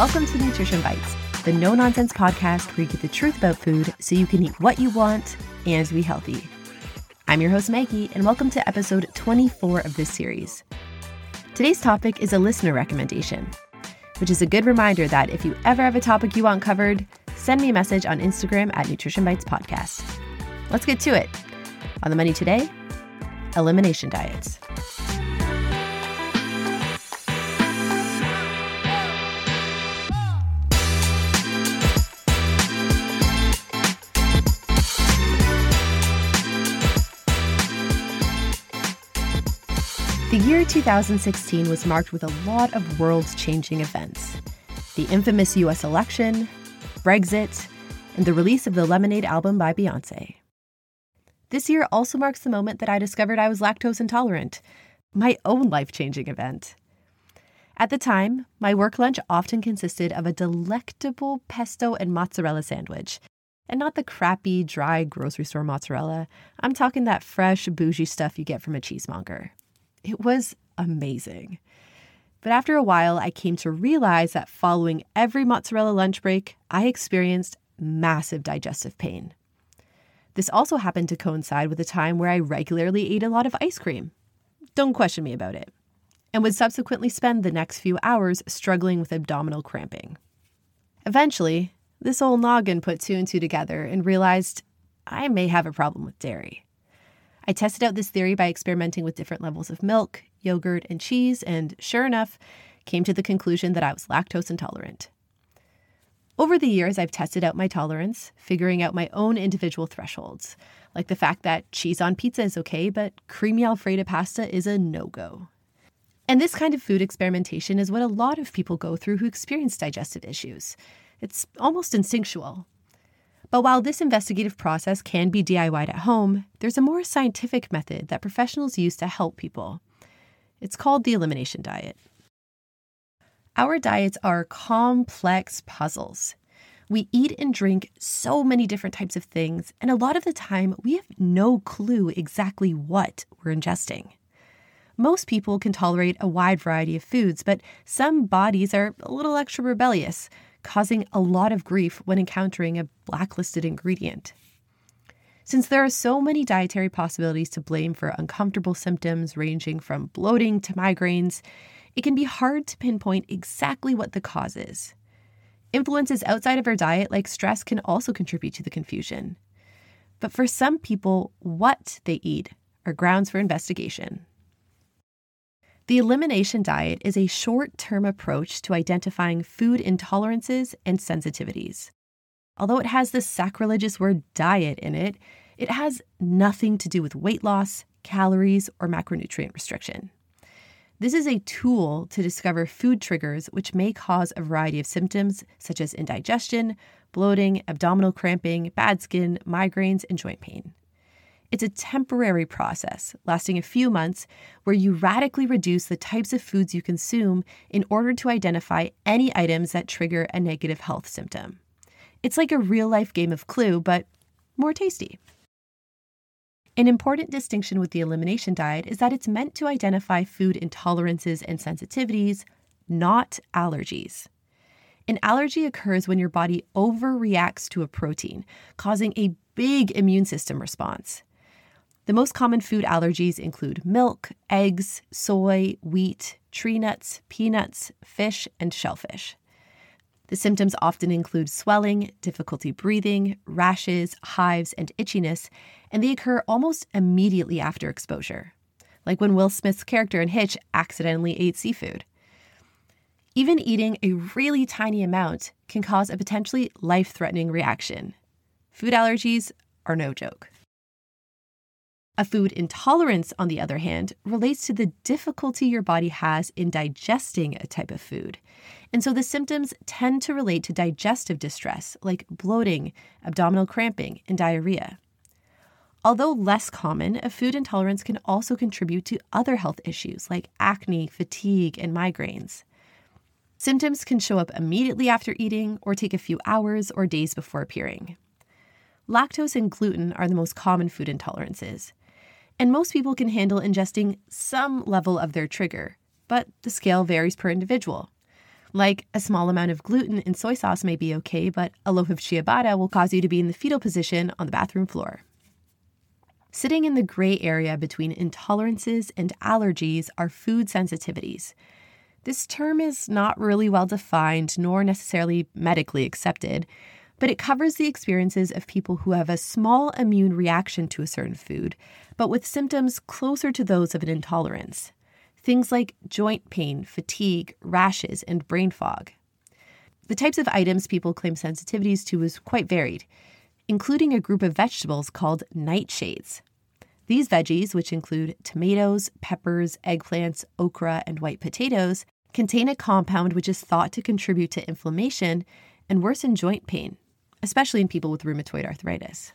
Welcome to Nutrition Bites, the no nonsense podcast where you get the truth about food so you can eat what you want and be healthy. I'm your host, Maggie, and welcome to episode 24 of this series. Today's topic is a listener recommendation, which is a good reminder that if you ever have a topic you want covered, send me a message on Instagram at Nutrition Bites Podcast. Let's get to it. On the menu today, elimination diets. The year 2016 was marked with a lot of world changing events the infamous US election, Brexit, and the release of the Lemonade album by Beyonce. This year also marks the moment that I discovered I was lactose intolerant, my own life changing event. At the time, my work lunch often consisted of a delectable pesto and mozzarella sandwich. And not the crappy, dry grocery store mozzarella. I'm talking that fresh, bougie stuff you get from a cheesemonger. It was amazing. But after a while, I came to realize that following every mozzarella lunch break, I experienced massive digestive pain. This also happened to coincide with a time where I regularly ate a lot of ice cream. Don't question me about it. And would subsequently spend the next few hours struggling with abdominal cramping. Eventually, this old noggin put two and two together and realized I may have a problem with dairy. I tested out this theory by experimenting with different levels of milk, yogurt, and cheese, and sure enough, came to the conclusion that I was lactose intolerant. Over the years, I've tested out my tolerance, figuring out my own individual thresholds, like the fact that cheese on pizza is okay, but creamy Alfredo pasta is a no go. And this kind of food experimentation is what a lot of people go through who experience digestive issues. It's almost instinctual. But while this investigative process can be DIYed at home, there's a more scientific method that professionals use to help people. It's called the elimination diet. Our diets are complex puzzles. We eat and drink so many different types of things, and a lot of the time we have no clue exactly what we're ingesting. Most people can tolerate a wide variety of foods, but some bodies are a little extra rebellious, causing a lot of grief when encountering a blacklisted ingredient. Since there are so many dietary possibilities to blame for uncomfortable symptoms ranging from bloating to migraines, it can be hard to pinpoint exactly what the cause is. Influences outside of our diet, like stress, can also contribute to the confusion. But for some people, what they eat are grounds for investigation. The elimination diet is a short term approach to identifying food intolerances and sensitivities. Although it has the sacrilegious word diet in it, it has nothing to do with weight loss, calories, or macronutrient restriction. This is a tool to discover food triggers which may cause a variety of symptoms such as indigestion, bloating, abdominal cramping, bad skin, migraines, and joint pain. It's a temporary process lasting a few months where you radically reduce the types of foods you consume in order to identify any items that trigger a negative health symptom. It's like a real life game of Clue, but more tasty. An important distinction with the elimination diet is that it's meant to identify food intolerances and sensitivities, not allergies. An allergy occurs when your body overreacts to a protein, causing a big immune system response. The most common food allergies include milk, eggs, soy, wheat, tree nuts, peanuts, fish, and shellfish. The symptoms often include swelling, difficulty breathing, rashes, hives, and itchiness, and they occur almost immediately after exposure, like when Will Smith's character in Hitch accidentally ate seafood. Even eating a really tiny amount can cause a potentially life threatening reaction. Food allergies are no joke. A food intolerance, on the other hand, relates to the difficulty your body has in digesting a type of food. And so the symptoms tend to relate to digestive distress, like bloating, abdominal cramping, and diarrhea. Although less common, a food intolerance can also contribute to other health issues like acne, fatigue, and migraines. Symptoms can show up immediately after eating or take a few hours or days before appearing. Lactose and gluten are the most common food intolerances, and most people can handle ingesting some level of their trigger, but the scale varies per individual. Like a small amount of gluten in soy sauce may be okay, but a loaf of ciabatta will cause you to be in the fetal position on the bathroom floor. Sitting in the gray area between intolerances and allergies are food sensitivities. This term is not really well defined nor necessarily medically accepted, but it covers the experiences of people who have a small immune reaction to a certain food, but with symptoms closer to those of an intolerance. Things like joint pain, fatigue, rashes, and brain fog. The types of items people claim sensitivities to is quite varied, including a group of vegetables called nightshades. These veggies, which include tomatoes, peppers, eggplants, okra, and white potatoes, contain a compound which is thought to contribute to inflammation and worsen joint pain, especially in people with rheumatoid arthritis.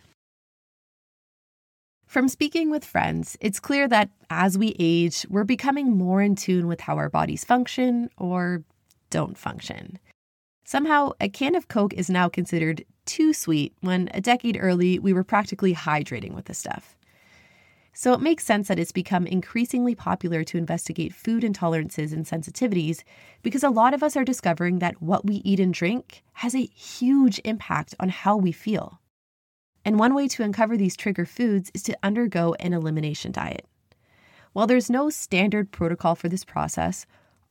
From speaking with friends, it's clear that as we age, we're becoming more in tune with how our bodies function or don't function. Somehow, a can of Coke is now considered too sweet when a decade early we were practically hydrating with the stuff. So it makes sense that it's become increasingly popular to investigate food intolerances and sensitivities because a lot of us are discovering that what we eat and drink has a huge impact on how we feel. And one way to uncover these trigger foods is to undergo an elimination diet. While there's no standard protocol for this process,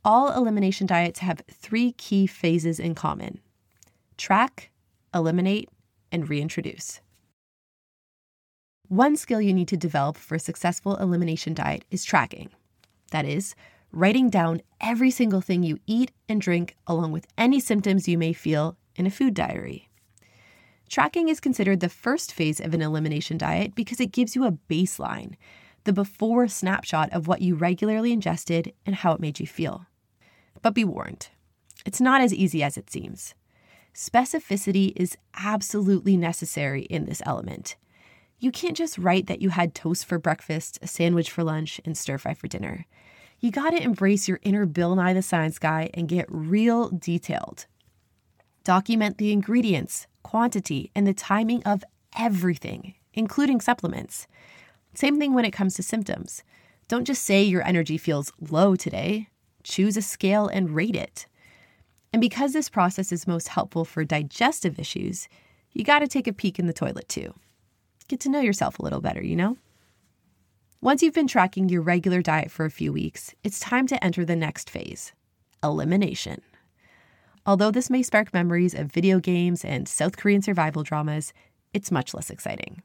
all elimination diets have three key phases in common track, eliminate, and reintroduce. One skill you need to develop for a successful elimination diet is tracking. That is, writing down every single thing you eat and drink, along with any symptoms you may feel, in a food diary. Tracking is considered the first phase of an elimination diet because it gives you a baseline, the before snapshot of what you regularly ingested and how it made you feel. But be warned, it's not as easy as it seems. Specificity is absolutely necessary in this element. You can't just write that you had toast for breakfast, a sandwich for lunch, and stir fry for dinner. You gotta embrace your inner Bill Nye the Science Guy and get real detailed. Document the ingredients, quantity, and the timing of everything, including supplements. Same thing when it comes to symptoms. Don't just say your energy feels low today, choose a scale and rate it. And because this process is most helpful for digestive issues, you gotta take a peek in the toilet too get to know yourself a little better, you know? Once you've been tracking your regular diet for a few weeks, it's time to enter the next phase elimination. Although this may spark memories of video games and South Korean survival dramas, it's much less exciting.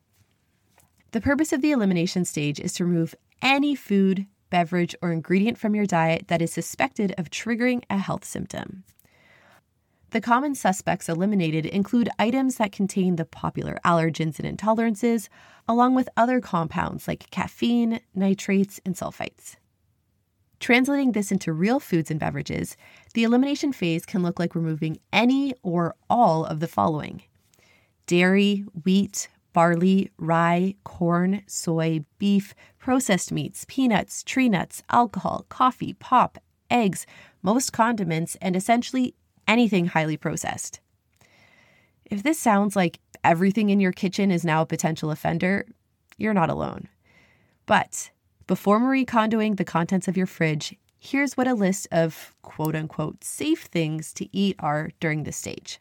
The purpose of the elimination stage is to remove any food, beverage, or ingredient from your diet that is suspected of triggering a health symptom. The common suspects eliminated include items that contain the popular allergens and intolerances, along with other compounds like caffeine, nitrates, and sulfites. Translating this into real foods and beverages, the elimination phase can look like removing any or all of the following dairy, wheat, barley, rye, corn, soy, beef, processed meats, peanuts, tree nuts, alcohol, coffee, pop, eggs, most condiments, and essentially anything highly processed. If this sounds like everything in your kitchen is now a potential offender, you're not alone. But before Marie Kondoing the contents of your fridge, here's what a list of quote unquote safe things to eat are during this stage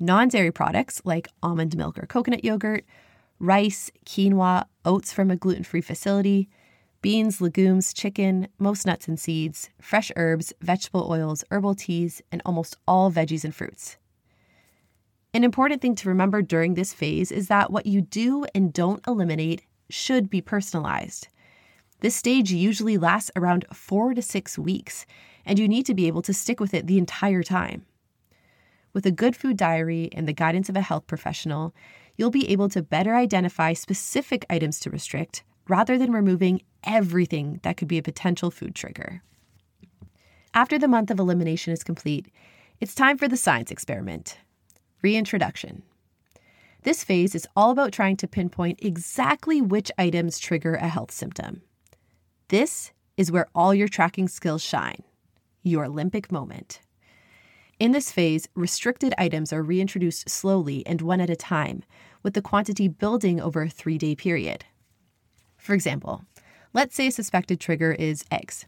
non dairy products like almond milk or coconut yogurt, rice, quinoa, oats from a gluten free facility, beans, legumes, chicken, most nuts and seeds, fresh herbs, vegetable oils, herbal teas, and almost all veggies and fruits. An important thing to remember during this phase is that what you do and don't eliminate should be personalized. This stage usually lasts around four to six weeks, and you need to be able to stick with it the entire time. With a good food diary and the guidance of a health professional, you'll be able to better identify specific items to restrict rather than removing everything that could be a potential food trigger. After the month of elimination is complete, it's time for the science experiment reintroduction. This phase is all about trying to pinpoint exactly which items trigger a health symptom. This is where all your tracking skills shine your Olympic moment. In this phase, restricted items are reintroduced slowly and one at a time, with the quantity building over a three day period. For example, let's say a suspected trigger is eggs.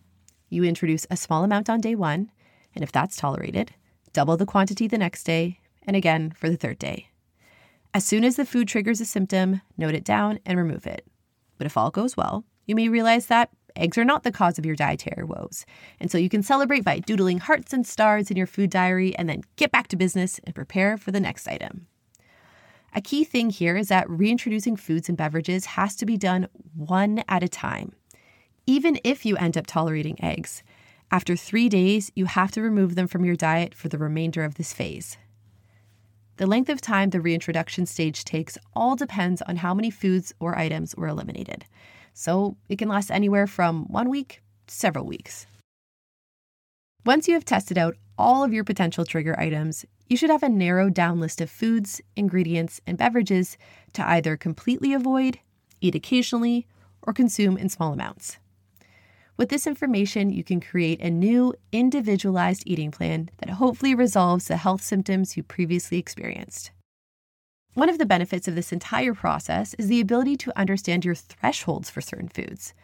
You introduce a small amount on day one, And if that's tolerated, double the quantity the next day, and again for the third day. As soon as the food triggers a symptom, note it down and remove it. But if all goes well, you may realize that eggs are not the cause of your dietary woes. And so you can celebrate by doodling hearts and stars in your food diary and then get back to business and prepare for the next item. A key thing here is that reintroducing foods and beverages has to be done one at a time. Even if you end up tolerating eggs, after three days, you have to remove them from your diet for the remainder of this phase. The length of time the reintroduction stage takes all depends on how many foods or items were eliminated. So it can last anywhere from one week to several weeks. Once you have tested out all of your potential trigger items, you should have a narrowed down list of foods, ingredients, and beverages to either completely avoid, eat occasionally, or consume in small amounts. With this information, you can create a new individualized eating plan that hopefully resolves the health symptoms you previously experienced. One of the benefits of this entire process is the ability to understand your thresholds for certain foods.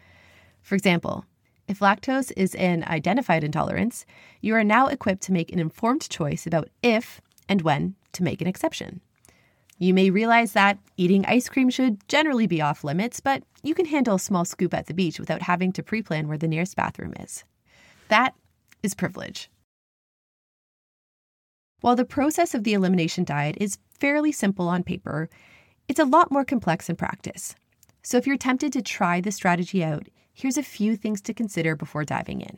For example, if lactose is an identified intolerance, you are now equipped to make an informed choice about if and when to make an exception. You may realize that eating ice cream should generally be off limits, but you can handle a small scoop at the beach without having to pre plan where the nearest bathroom is. That is privilege. While the process of the elimination diet is fairly simple on paper, it's a lot more complex in practice. So if you're tempted to try the strategy out, here's a few things to consider before diving in.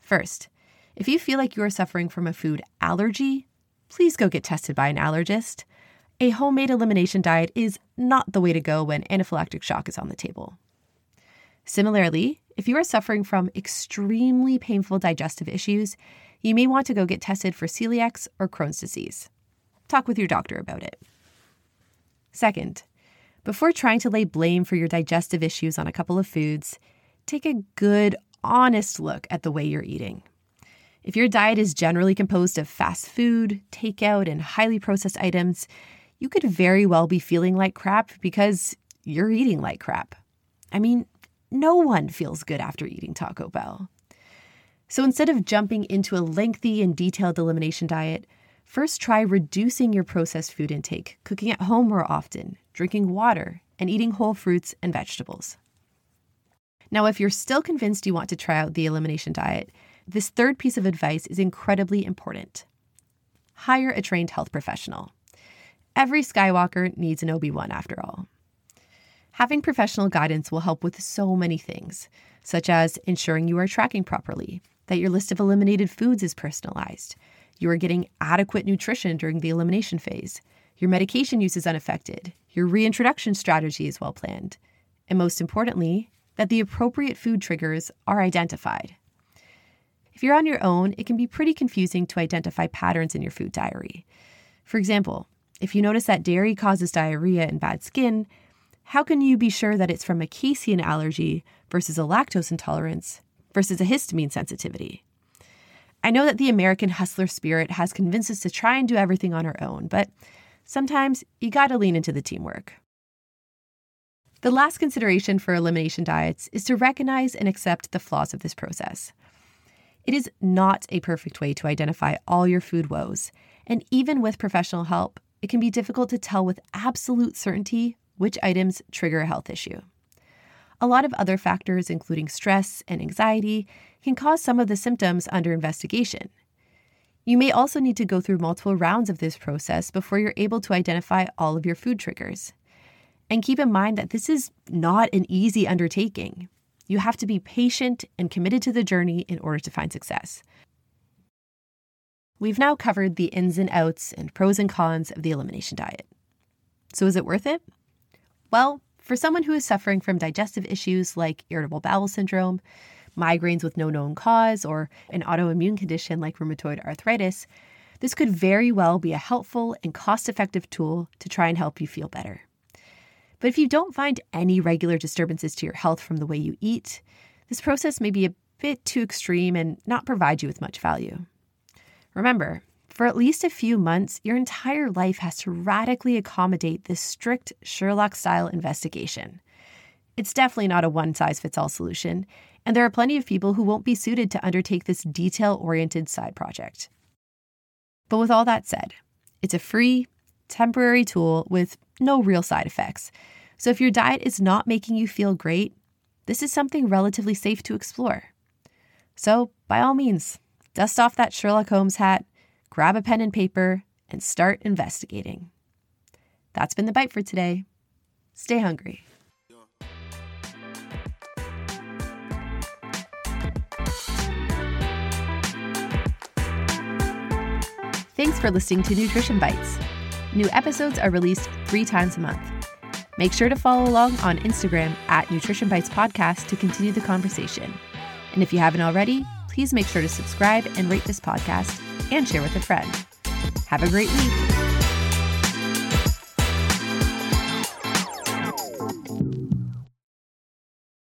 First, if you feel like you are suffering from a food allergy, please go get tested by an allergist a homemade elimination diet is not the way to go when anaphylactic shock is on the table. Similarly, if you are suffering from extremely painful digestive issues, you may want to go get tested for celiac or Crohn's disease. Talk with your doctor about it. Second, before trying to lay blame for your digestive issues on a couple of foods, take a good, honest look at the way you're eating. If your diet is generally composed of fast food, takeout, and highly processed items, you could very well be feeling like crap because you're eating like crap. I mean, no one feels good after eating Taco Bell. So instead of jumping into a lengthy and detailed elimination diet, first try reducing your processed food intake, cooking at home more often, drinking water, and eating whole fruits and vegetables. Now, if you're still convinced you want to try out the elimination diet, this third piece of advice is incredibly important. Hire a trained health professional. Every Skywalker needs an Obi Wan, after all. Having professional guidance will help with so many things, such as ensuring you are tracking properly, that your list of eliminated foods is personalized, you are getting adequate nutrition during the elimination phase, your medication use is unaffected, your reintroduction strategy is well planned, and most importantly, that the appropriate food triggers are identified. If you're on your own, it can be pretty confusing to identify patterns in your food diary. For example, if you notice that dairy causes diarrhea and bad skin, how can you be sure that it's from a casein allergy versus a lactose intolerance versus a histamine sensitivity? I know that the American hustler spirit has convinced us to try and do everything on our own, but sometimes you gotta lean into the teamwork. The last consideration for elimination diets is to recognize and accept the flaws of this process. It is not a perfect way to identify all your food woes, and even with professional help, it can be difficult to tell with absolute certainty which items trigger a health issue. A lot of other factors, including stress and anxiety, can cause some of the symptoms under investigation. You may also need to go through multiple rounds of this process before you're able to identify all of your food triggers. And keep in mind that this is not an easy undertaking. You have to be patient and committed to the journey in order to find success. We've now covered the ins and outs and pros and cons of the elimination diet. So, is it worth it? Well, for someone who is suffering from digestive issues like irritable bowel syndrome, migraines with no known cause, or an autoimmune condition like rheumatoid arthritis, this could very well be a helpful and cost effective tool to try and help you feel better. But if you don't find any regular disturbances to your health from the way you eat, this process may be a bit too extreme and not provide you with much value. Remember, for at least a few months, your entire life has to radically accommodate this strict Sherlock style investigation. It's definitely not a one size fits all solution, and there are plenty of people who won't be suited to undertake this detail oriented side project. But with all that said, it's a free, temporary tool with no real side effects. So if your diet is not making you feel great, this is something relatively safe to explore. So, by all means, dust off that Sherlock Holmes hat, grab a pen and paper, and start investigating. That's been the bite for today. Stay hungry. Thanks for listening to Nutrition Bites. New episodes are released three times a month. Make sure to follow along on Instagram at Nutrition Bites Podcast to continue the conversation. And if you haven't already, please make sure to subscribe and rate this podcast and share with a friend. Have a great week.